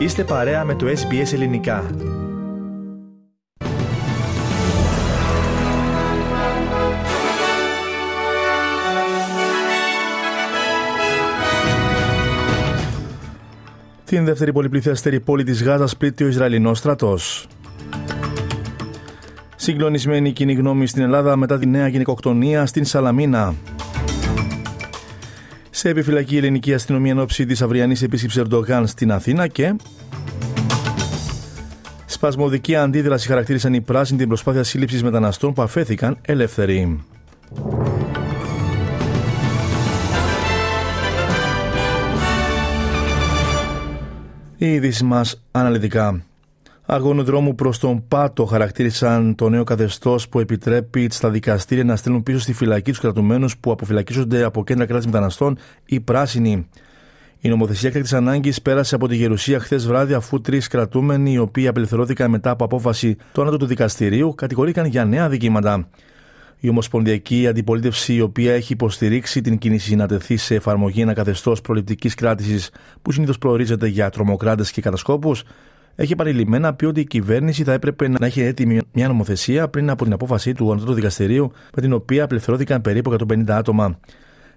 Είστε παρέα με το SBS Ελληνικά. Την δεύτερη πολυπληθέστερη πόλη της Γάζας πλήττει ο Ισραηλινός στρατός. Συγκλονισμένη κοινή γνώμη στην Ελλάδα μετά τη νέα γυναικοκτονία στην Σαλαμίνα. Σε επιφυλακή η ελληνική αστυνομία εν ώψη της αυριανής επίσκεψης Ερντογάν στην Αθήνα και. Σπασμωδική αντίδραση χαρακτήρισαν οι πράσινοι την προσπάθεια σύλληψης μεταναστών που αφέθηκαν ελεύθεροι. Οι ειδήσεις μας αναλυτικά. Αγώνου δρόμου προς τον Πάτο χαρακτήρισαν το νέο καθεστώς που επιτρέπει στα δικαστήρια να στέλνουν πίσω στη φυλακή τους κρατουμένους που αποφυλακίζονται από κέντρα κράτησης μεταναστών ή πράσινοι. Η νομοθεσία έκτακτη ανάγκης πέρασε από τη Γερουσία χθες βράδυ, αφού τρεις κρατούμενοι, οι οποίοι απελευθερώθηκαν μετά από απόφαση του άνατο του δικαστηρίου, κατηγορήκαν για νέα δικήματα. Η Ομοσπονδιακή Αντιπολίτευση, η οποία έχει υποστηρίξει την κίνηση να τεθεί σε εφαρμογή ένα καθεστώς προληπτικής κράτησης που συνήθως προορίζεται για τρομοκράτες και κατασκόπους, έχει επανειλημμένα πει ότι η κυβέρνηση θα έπρεπε να έχει έτοιμη μια νομοθεσία πριν από την απόφαση του Ανώτατου Δικαστηρίου, με την οποία απελευθερώθηκαν περίπου 150 άτομα.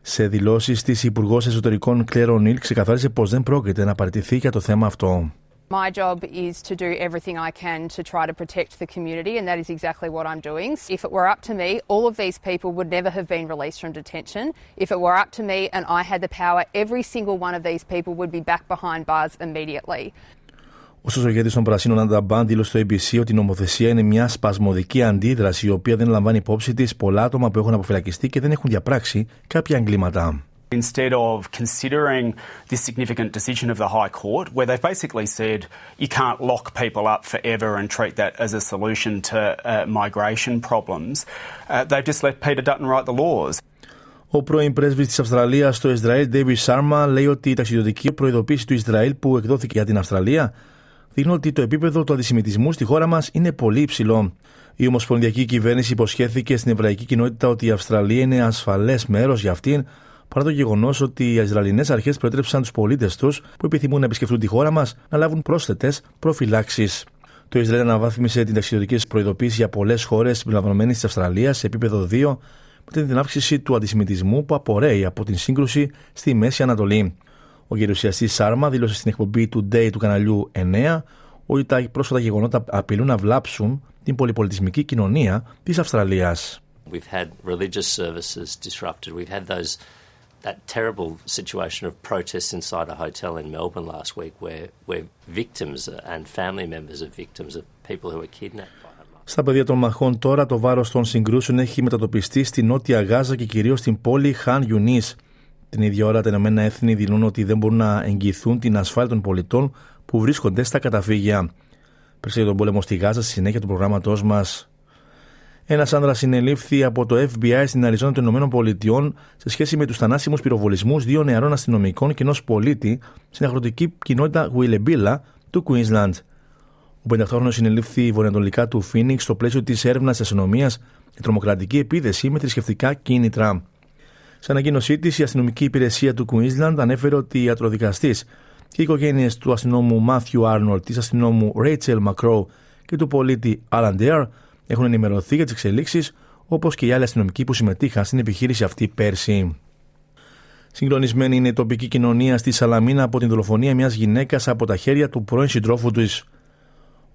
Σε δηλώσει τη Υπουργό Εσωτερικών Κλέρο Νίλ ξεκαθάρισε πω δεν πρόκειται να παραιτηθεί για το θέμα αυτό. My job is to do everything I can to try to protect the community, and that is exactly what I'm doing. If it were up to me, all of these people would never have been released from detention. If it were up to me and I had the power, every single one of these people would be back behind bars immediately. Ο σωσογέτη των Πρασίνων Ανταμπάν δήλωσε στο ABC ότι η νομοθεσία είναι μια σπασμωδική αντίδραση η οποία δεν λαμβάνει υπόψη της πολλά άτομα που έχουν αποφυλακιστεί και δεν έχουν διαπράξει κάποια εγκλήματα. Instead of considering this significant decision of the High Court, where they've basically said you can't lock people up forever and treat that as a solution to uh, migration problems, uh, they've just let Peter Dutton write the laws. Ο πρώην πρέσβης της Αυστραλίας στο Ισραήλ, David Sharma, λέει ότι η ταξιδιωτική προειδοποίηση του Ισραήλ που εκδόθηκε για την Αυστραλία δείχνει ότι το επίπεδο του αντισημιτισμού στη χώρα μας είναι πολύ υψηλό. Η Ομοσπονδιακή Κυβέρνηση υποσχέθηκε στην εβραϊκή κοινότητα ότι η Αυστραλία είναι ασφαλές μέρος για αυτήν, παρά το γεγονός ότι οι Ισραηλινές αρχές προέτρεψαν τους πολίτες τους που επιθυμούν να επισκεφτούν τη χώρα μας να λάβουν πρόσθετες προφυλάξεις. Το Ισραήλ αναβάθμισε την ταξιδιωτική προειδοποίηση για πολλές χώρες συμπεριλαμβανομένη της Αυστραλίας σε επίπεδο 2 με την αύξηση του αντισημιτισμού που απορρέει από την σύγκρουση στη Μέση Ανατολή. Ο γερουσιαστής Σάρμα δήλωσε στην εκπομπή του Day του καναλιού 9 ότι τα πρόσφατα γεγονότα απειλούν να βλάψουν την πολυπολιτισμική κοινωνία της Αυστραλίας. We've had religious services disrupted. We've had those that terrible situation of protests inside a hotel in Melbourne last week where where victims and family members of victims of people who were kidnapped στα πεδία των μαχών τώρα το βάρος των συγκρούσεων έχει μετατοπιστεί στη Νότια Γάζα και κυρίως στην πόλη Χαν Ιουνίς. Την ίδια ώρα τα Ηνωμένα Έθνη δηλώνουν ότι δεν μπορούν να εγγυηθούν την ασφάλεια των πολιτών που βρίσκονται στα καταφύγια. Πέρσι για τον πόλεμο στη Γάζα, στη συνέχεια του προγράμματός μας. Ένας άνδρας συνελήφθη από το FBI στην Αριζόνα των Ηνωμένων Πολιτειών σε σχέση με τους θανάσιμους πυροβολισμούς δύο νεαρών αστυνομικών και ενός πολίτη στην αγροτική κοινότητα Γουιλεμπίλα του Queensland. Ο 50χρονο συνελήφθη βορειοανατολικά του Φίνιξ στο πλαίσιο της έρευνας της αστυνομίας για τρομοκρατική επίδεση με θρησκευτικά κίνητρα. Σε ανακοίνωσή της, η αστυνομική υπηρεσία του Queensland ανέφερε ότι η ιατροδικαστή και οι οικογένειες του αστυνόμου Μάθιου Άρνολτ, της αστυνόμου Ρέιτσελ Μακρό και του πολίτη Άλαν Ντέαρ έχουν ενημερωθεί για τις εξελίξεις, όπως και οι άλλοι αστυνομικοί που συμμετείχαν στην επιχείρηση αυτή πέρσι. Συγκλονισμένη είναι η τοπική κοινωνία στη Σαλαμίνα από την δολοφονία μιας γυναίκας από τα χέρια του πρώην συντρόφου της.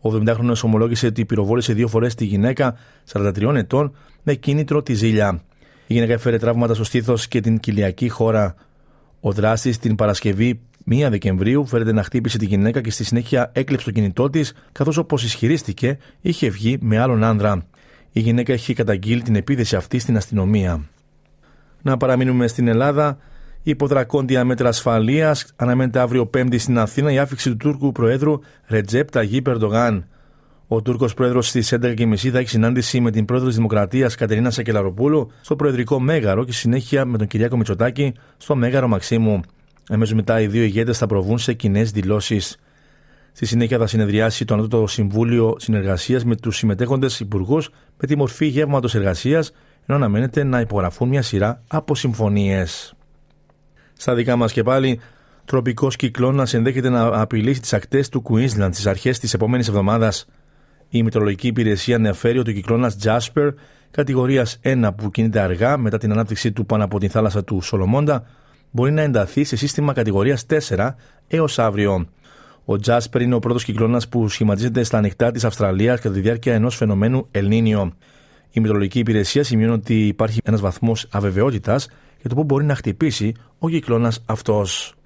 Ο 70χρονο ομολόγησε ότι πυροβόλησε δύο φορές τη γυναίκα 43 ετών με κίνητρο τη ζήλια. Η γυναίκα έφερε τραύματα στο στήθος και την κοιλιακή χώρα. Ο δράστης την Παρασκευή 1 Δεκεμβρίου φέρεται να χτύπησε τη γυναίκα και στη συνέχεια έκλειψε το κινητό της, καθώς όπως ισχυρίστηκε είχε βγει με άλλον άνδρα. Η γυναίκα έχει καταγγείλει την επίθεση αυτή στην αστυνομία. Να παραμείνουμε στην Ελλάδα. Υπό δρακόντια μέτρα ασφαλείας αναμένεται αύριο Πέμπτη στην Αθήνα η άφηξη του Τούρκου Προέδρου Ρετζέπ Ταγί Περντογάν. Ο Τούρκος πρόεδρος στι 11.30 θα έχει συνάντηση με την πρόεδρο της Δημοκρατίας Κατερίνα Σακελαροπούλου στο Προεδρικό Μέγαρο και συνέχεια με τον Κυριάκο Μητσοτάκη στο Μέγαρο Μαξίμου. Αμέσως μετά οι δύο ηγέτες θα προβούν σε κοινές δηλώσεις. Στη συνέχεια θα συνεδριάσει το Ανώτατο Συμβούλιο Συνεργασίας με τους συμμετέχοντες υπουργούς με τη μορφή γεύματος εργασίας, ενώ αναμένεται να υπογραφούν μια σειρά από συμφωνίες. Στα δικά μας και πάλι, τροπικός κυκλώνας ενδέχεται να απειλήσει τις ακτές του Queensland στις αρχές της επόμενης εβδομάδας. Η Μητρολογική Υπηρεσία αναφέρει ότι ο κυκλώνας Jasper, κατηγορίας 1 που κινείται αργά μετά την ανάπτυξή του πάνω από την θάλασσα του Σολομόντα, μπορεί να ενταθεί σε σύστημα κατηγορίας 4 έως αύριο. Ο Τζάσπερ είναι ο πρώτος κυκλώνας που σχηματίζεται στα ανοιχτά της Αυστραλίας κατά τη διάρκεια ενός φαινομένου Ελνίνιο. Η Μητρολογική Υπηρεσία σημειώνει ότι υπάρχει ένας βαθμός αβεβαιότητας για το πού μπορεί να χτυπήσει ο κυκλώνας αυτός.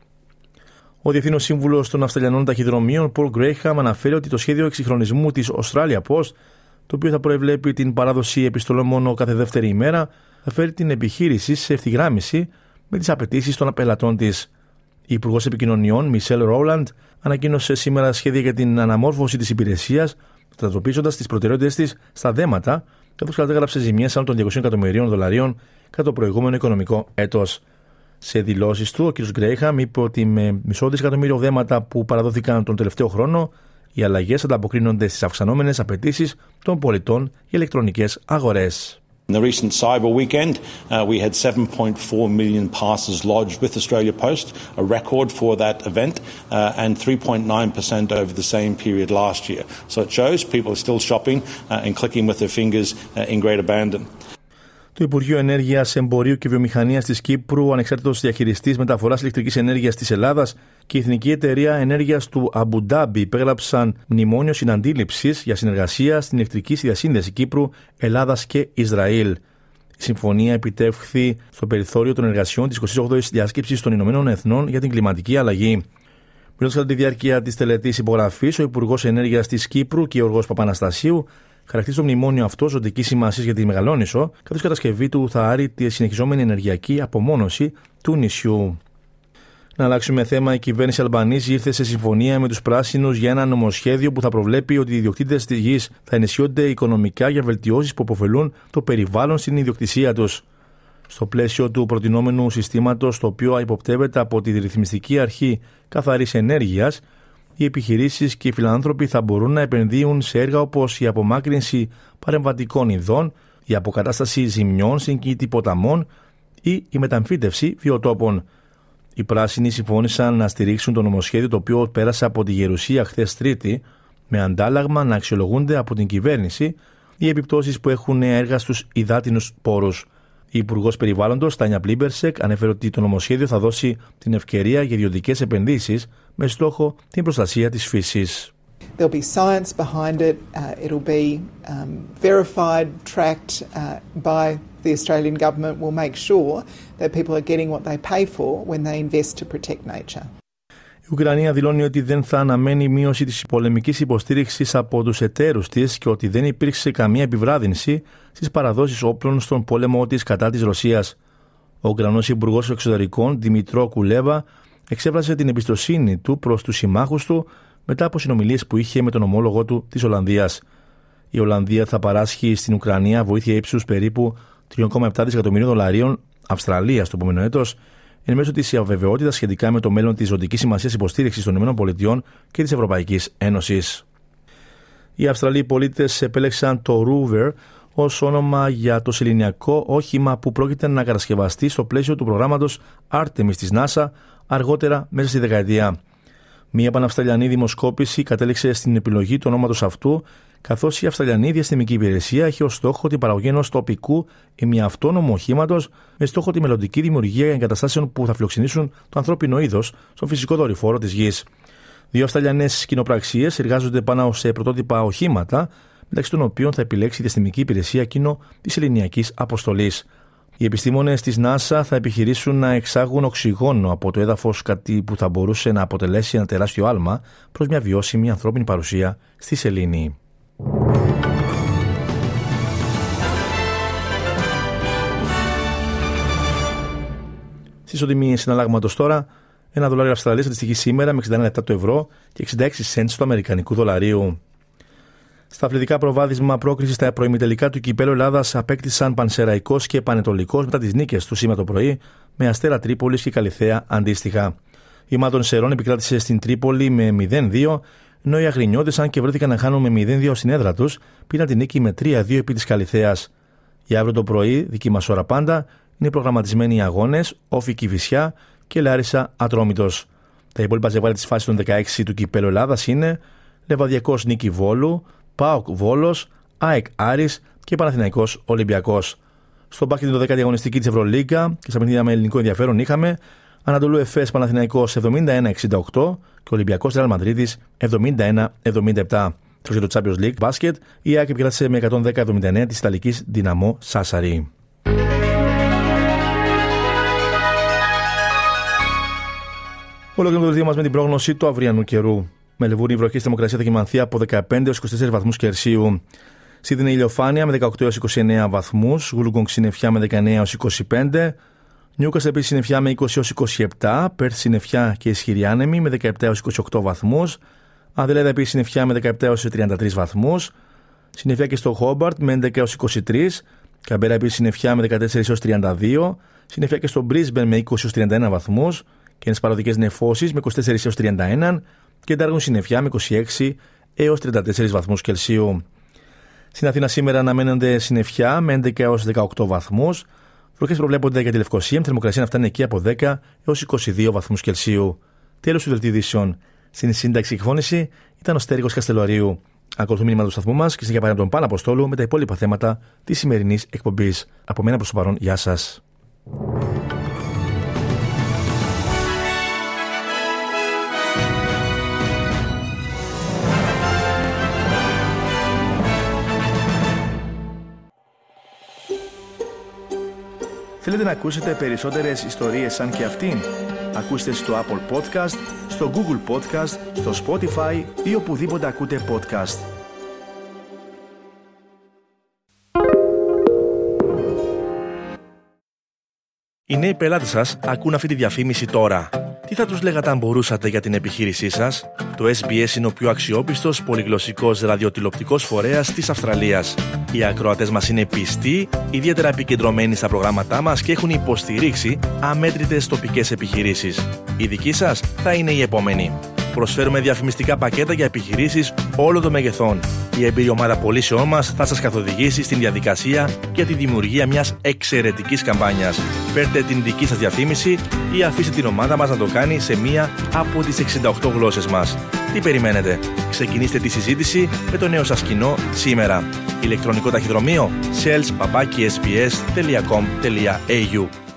Ο Διευθύνων Σύμβουλος των Αυστραλιανών Ταχυδρομείων, Paul Graham, αναφέρει ότι το σχέδιο εξυγχρονισμού της Australia Post, το οποίο θα προεβλέπει την παράδοση επιστολών μόνο κάθε δεύτερη ημέρα, θα φέρει την επιχείρηση σε ευθυγράμμιση με τις απαιτήσεις των απελατών της. Η Υπουργός Επικοινωνιών, Μισελ Ρόλαντ, ανακοίνωσε σήμερα σχέδια για την αναμόρφωση της υπηρεσίας, μετατοπίζοντας τις προτεραιότητες της στα δέματα, καθώς κατέγραψε ζημιέ άνω των 200 εκατομμυρίων δολαρίων κατά το προηγούμενο οικονομικό έτος. Σε δηλώσει του, ο κ. Γκρέιχαμ είπε ότι με μισό δισεκατομμύριο δέματα που παραδόθηκαν τον τελευταίο χρόνο, οι αλλαγέ ανταποκρίνονται στι αυξανόμενε απαιτήσει των πολιτών για ηλεκτρονικέ αγορέ. In the recent cyber weekend, uh, we had 7.4 million passes lodged with Australia Post, a record for that event, uh, and 3.9% over the same period last year. So it shows people are still shopping uh, and clicking with their fingers uh, in great abandon. Το Υπουργείο Ενέργειας, Εμπορίου και Βιομηχανίας της Κύπρου, ο ανεξάρτητος διαχειριστής μεταφοράς ηλεκτρικής ενέργειας της Ελλάδας και η Εθνική Εταιρεία Ενέργειας του Αμπουντάμπι υπέγραψαν μνημόνιο συναντήληψης για συνεργασία στην ηλεκτρική διασύνδεση Κύπρου, Ελλάδας και Ισραήλ. Η συμφωνία επιτεύχθη στο περιθώριο των εργασιών της 28η Διάσκεψης των Ηνωμένων Εθνών για την κλιματική αλλαγή. Μιλώντας κατά τη διάρκεια της τελετής υπογραφής, ο Υπουργός Ενέργειας της Κύπρου, Γιώργος Παπαναστασίου, χαρακτηρίζει το μνημόνιο αυτό ζωτικής σημασίας για τη Μεγαλόνισο, καθώς η κατασκευή του θα άρει τη συνεχιζόμενη ενεργειακή απομόνωση του νησιού. Να αλλάξουμε θέμα. Η κυβέρνηση Αλμπανίζη ήρθε σε συμφωνία με τους πράσινους για ένα νομοσχέδιο που θα προβλέπει ότι οι ιδιοκτήτες της γης θα ενισχύονται οικονομικά για βελτιώσεις που αποφελούν το περιβάλλον στην ιδιοκτησία τους. Στο πλαίσιο του προτινόμενου συστήματος, το οποίο υποπτεύεται από τη ρυθμιστική αρχή καθαρής ενέργειας, οι επιχειρήσεις και οι φιλάνθρωποι θα μπορούν να επενδύουν σε έργα όπως η απομάκρυνση παρεμβατικών ειδών, η αποκατάσταση ζημιών στην κήτη ποταμών ή η μεταμφίτευση βιοτόπων. Οι πράσινοι συμφώνησαν να στηρίξουν το νομοσχέδιο το οποίο πέρασε από τη Γερουσία χθες Τρίτη, με αντάλλαγμα να αξιολογούνται από την κυβέρνηση οι επιπτώσεις που έχουν έργα στους υδάτινους πόρους. Η Υπουργό Περιβάλλοντο, Τάνια Πλίμπερσεκ, ανέφερε ότι το νομοσχέδιο θα δώσει την ευκαιρία για ιδιωτικέ επενδύσει με στόχο την προστασία τη φύση. There'll be science behind it. Uh, it'll be um, verified, tracked uh, by the Australian government. Will make sure that people are getting what they pay for when they invest to protect nature. Η Ουκρανία δηλώνει ότι δεν θα αναμένει μείωση της πολεμικής υποστήριξης από τους εταίρους της και ότι δεν υπήρξε καμία επιβράδυνση στις παραδόσεις όπλων στον πόλεμο της κατά της Ρωσίας. Ο Ουκρανός Υπουργός Εξωτερικών Δημητρό Κουλέβα εξέφρασε την εμπιστοσύνη του προς τους συμμάχους του μετά από συνομιλίες που είχε με τον ομόλογο του της Ολλανδίας. Η Ολλανδία θα παράσχει στην Ουκρανία βοήθεια ύψους περίπου 3,7 δισεκατομμυρίων δολαρίων Αυστραλία το επόμενο έτος εν μέσω τη αβεβαιότητα σχετικά με το μέλλον της ζωτικής σημασίας υποστήριξης των ΗΠΑ και της Ευρωπαϊκής Ένωσης. Οι Αυστραλοί πολίτες επέλεξαν το Rover ως όνομα για το σεληνιακό όχημα που πρόκειται να κατασκευαστεί στο πλαίσιο του προγράμματος Artemis της NASA αργότερα μέσα στη δεκαετία. Μία παναυστραλιανή δημοσκόπηση κατέληξε στην επιλογή του ονόματος αυτού, καθώς η Αυστραλιανή Διαστημική Υπηρεσία έχει ως στόχο την παραγωγή ενός τοπικού ημιαυτόνομου οχήματος με στόχο τη μελλοντική δημιουργία εγκαταστάσεων που θα φιλοξενήσουν το ανθρώπινο είδος στον φυσικό δορυφόρο της γης. Δύο Αυστραλιανές κοινοπραξίες εργάζονται πάνω σε πρωτότυπα οχήματα, μεταξύ των οποίων θα επιλέξει η Διαστημική Υπηρεσία εκείνο της Ελληνιακής Αποστολής. Οι επιστήμονες της NASA θα επιχειρήσουν να εξάγουν οξυγόνο από το έδαφος, κάτι που θα μπορούσε να αποτελέσει ένα τεράστιο άλμα προς μια βιώσιμη ανθρώπινη παρουσία στη Σελήνη. Στη ισοτιμή συναλλάγματος τώρα, ένα δολάριο Αυστραλίας αντιστοιχεί σήμερα με 61 λεπτά του ευρώ και 66 cents του Αμερικανικού δολαρίου. Στα αθλητικά προβάδισμα πρόκριση στα προημιτελικά του κυπέλου Ελλάδας απέκτησαν Πανσεραϊκός και Πανετολικός μετά τις νίκες τους σήμερα το πρωί με Αστέρα Τρίπολης και Καλιθέα αντίστοιχα. Η Μάτων Σερών επικράτησε στην Τρίπολη με 0-2, ενώ οι Αγρινιώτες, αν και βρέθηκαν να χάνουν με 0-2 στην έδρα τους, πήραν την νίκη με 3-2 επί της Καλιθέας. Για αύριο το πρωί, δική μας ώρα πάντα, είναι προγραμματισμένοι οι αγώνες Όφη Κυφυσιά και Λάρισα Ατρόμητος. Τα υπόλοιπα ζευγάρια της φάσης των 16 του κυπέλου Ελλάδας είναι Λεβαδιακός Νίκη Βόλου, Πάοκ Βόλος, ΑΕΚ Άρης και Παναθηναϊκός Ολυμπιακός. Στο μπάκετ την 12η αγωνιστική της Ευρωλίγκα και στα παιχνίδια με ελληνικό ενδιαφέρον είχαμε Ανατολού Εφές Παναθηναϊκός 71-68 και Ολυμπιακός Ρεάλ Μαδρίτης 71-77. Στο το Champions League μπάσκετ, η ΑΕΚ επικράτησε με 110-79 της Ιταλικής Δυναμό Σάσαρη. Ολοκληρώνουμε το μας με την πρόγνωση του αυριανού καιρού. Με λεβούρη βροχή στη Δημοκρασία θα κοιμανθεί από 15 έως 24 βαθμούς Κερσίου. Σίδνεϊ ηλιοφάνεια με 18 έως 29 βαθμούς. Γουλουγκονγκ συννεφιά με 19 έως 25. Νιούκα επίσης συννεφιά με 20 έως 27. Πέρθ συννεφιά και ισχυρή άνεμη με 17 έως 28 βαθμούς. Αδελέδα επίσης συννεφιά με 17 έως 33 βαθμούς. Συννεφιά και στο Χόμπαρτ με 11 έως 23. Καμπέρα επίσης συννεφιά με 14 έως 32. Συννεφιά και στο Μπρίσμπεν με 20 έως 31 βαθμούς. Και νεσπαρωτικέ νεφώσεις με 24 έως 31 και εντάργουν συννεφιά με 26 έως 34 βαθμούς Κελσίου. Στην Αθήνα σήμερα αναμένονται συννεφιά με 11 έως 18 βαθμούς. Βροχές προβλέπονται για τη Λευκοσία με θερμοκρασία να φτάνει εκεί από 10 έως 22 βαθμούς Κελσίου. Τέλος του δελτίου ειδήσεων. Στην σύνταξη εκφώνηση ήταν ο Στέριγο Καστελωρίου. Ακολουθούμε μήνυμα του σταθμού μας και στην τον Πάνο Αποστόλου με τα υπόλοιπα θέματα της σημερινής εκπομπής. Από μένα προς το παρόν, γεια σας. Θέλετε να ακούσετε περισσότερες ιστορίες σαν και αυτήν; Ακούστε στο Apple Podcast, στο Google Podcast, στο Spotify ή οπουδήποτε ακούτε podcast. Οι νέοι πελάτες σας ακούν αυτή τη διαφήμιση τώρα. Τι θα τους λέγατε αν μπορούσατε για την επιχείρησή σας; Το SBS είναι ο πιο αξιόπιστος πολυγλωσσικός ραδιοτηλεοπτικός φορέας της Αυστραλίας. Οι ακροατές μας είναι πιστοί, ιδιαίτερα επικεντρωμένοι στα προγράμματά μας και έχουν υποστηρίξει αμέτρητες τοπικές επιχειρήσεις. Η δική σας θα είναι η επόμενη. Προσφέρουμε διαφημιστικά πακέτα για επιχειρήσεις όλων των μεγεθών. Η εμπειρή ομάδα πωλήσεών μας θα σας καθοδηγήσει στην διαδικασία για τη δημιουργία μιας εξαιρετικής καμπάνιας. Φέρτε την δική σας διαφήμιση ή αφήστε την ομάδα μας να το κάνει σε μία από τις 68 γλώσσες μας. Τι περιμένετε, ξεκινήστε τη συζήτηση με το νέο σας κοινό σήμερα. Ηλεκτρονικό ταχυδρομείο sales.sbs.com.au